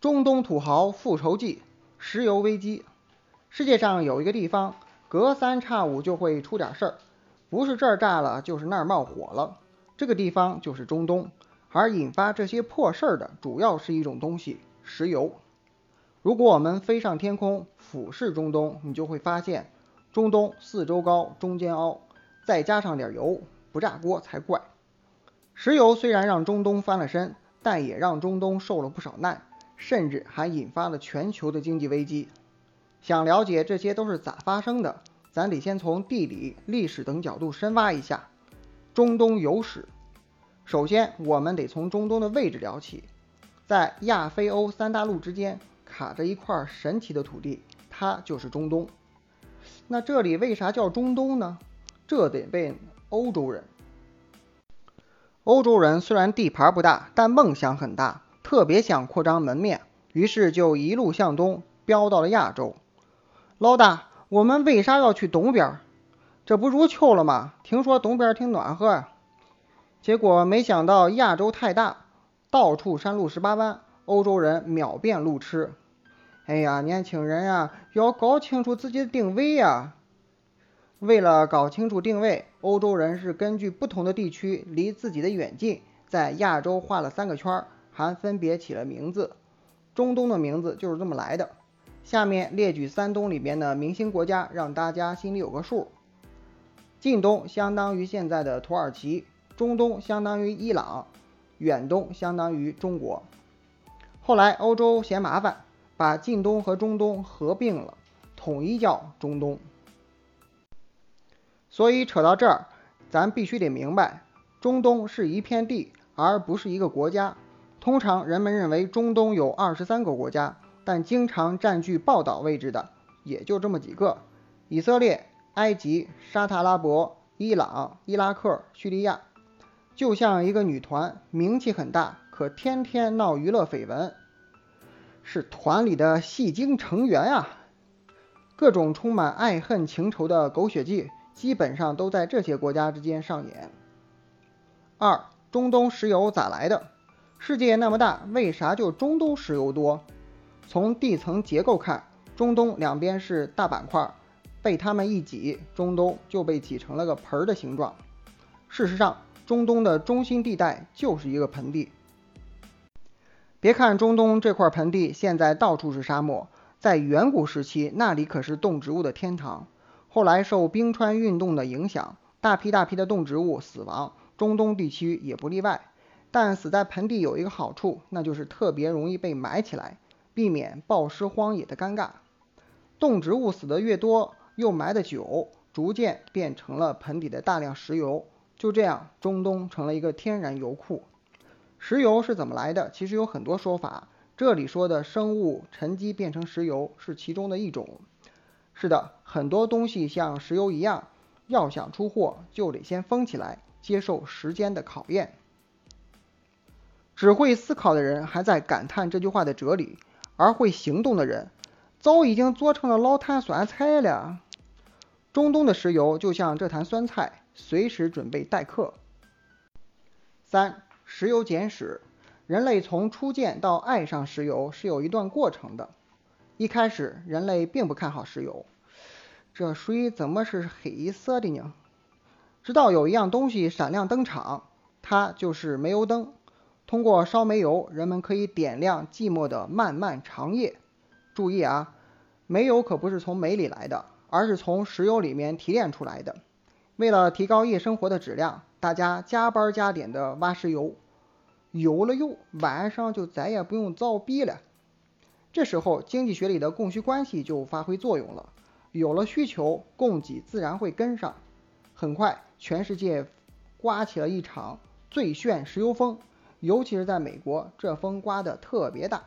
中东土豪复仇记：石油危机。世界上有一个地方，隔三差五就会出点事儿，不是这儿炸了，就是那儿冒火了。这个地方就是中东，而引发这些破事儿的，主要是一种东西——石油。如果我们飞上天空，俯视中东，你就会发现，中东四周高，中间凹，再加上点油，不炸锅才怪。石油虽然让中东翻了身，但也让中东受了不少难。甚至还引发了全球的经济危机。想了解这些都是咋发生的，咱得先从地理、历史等角度深挖一下中东有史。首先，我们得从中东的位置聊起，在亚非欧三大陆之间卡着一块神奇的土地，它就是中东。那这里为啥叫中东呢？这得问欧洲人。欧洲人虽然地盘不大，但梦想很大。特别想扩张门面，于是就一路向东飙到了亚洲。老大，我们为啥要去东边？这不入秋了吗？听说东边挺暖和。结果没想到亚洲太大，到处山路十八弯，欧洲人秒变路痴。哎呀，年轻人呀，要搞清楚自己的定位呀！为了搞清楚定位，欧洲人是根据不同的地区离自己的远近，在亚洲画了三个圈儿。还分别起了名字，中东的名字就是这么来的。下面列举三东里边的明星国家，让大家心里有个数。近东相当于现在的土耳其，中东相当于伊朗，远东相当于中国。后来欧洲嫌麻烦，把近东和中东合并了，统一叫中东。所以扯到这儿，咱必须得明白，中东是一片地，而不是一个国家。通常人们认为中东有二十三个国家，但经常占据报道位置的也就这么几个：以色列、埃及、沙特阿拉伯、伊朗、伊拉克、叙利亚。就像一个女团，名气很大，可天天闹娱乐绯闻，是团里的戏精成员啊。各种充满爱恨情仇的狗血剧，基本上都在这些国家之间上演。二、中东石油咋来的？世界那么大，为啥就中东石油多？从地层结构看，中东两边是大板块，被他们一挤，中东就被挤成了个盆儿的形状。事实上，中东的中心地带就是一个盆地。别看中东这块盆地现在到处是沙漠，在远古时期那里可是动植物的天堂。后来受冰川运动的影响，大批大批的动植物死亡，中东地区也不例外。但死在盆地有一个好处，那就是特别容易被埋起来，避免暴尸荒野的尴尬。动植物死得越多，又埋得久，逐渐变成了盆底的大量石油。就这样，中东成了一个天然油库。石油是怎么来的？其实有很多说法。这里说的生物沉积变成石油是其中的一种。是的，很多东西像石油一样，要想出货，就得先封起来，接受时间的考验。只会思考的人还在感叹这句话的哲理，而会行动的人早已经做成了老坛酸菜了。中东的石油就像这坛酸菜，随时准备待客。三、石油简史：人类从初见到爱上石油是有一段过程的。一开始，人类并不看好石油，这水怎么是黑色的呢？直到有一样东西闪亮登场，它就是煤油灯。通过烧煤油，人们可以点亮寂寞的漫漫长夜。注意啊，煤油可不是从煤里来的，而是从石油里面提炼出来的。为了提高夜生活的质量，大家加班加点的挖石油。有了油，晚上就再也不用造逼了。这时候，经济学里的供需关系就发挥作用了。有了需求，供给自然会跟上。很快，全世界刮起了一场最炫石油风。尤其是在美国，这风刮得特别大。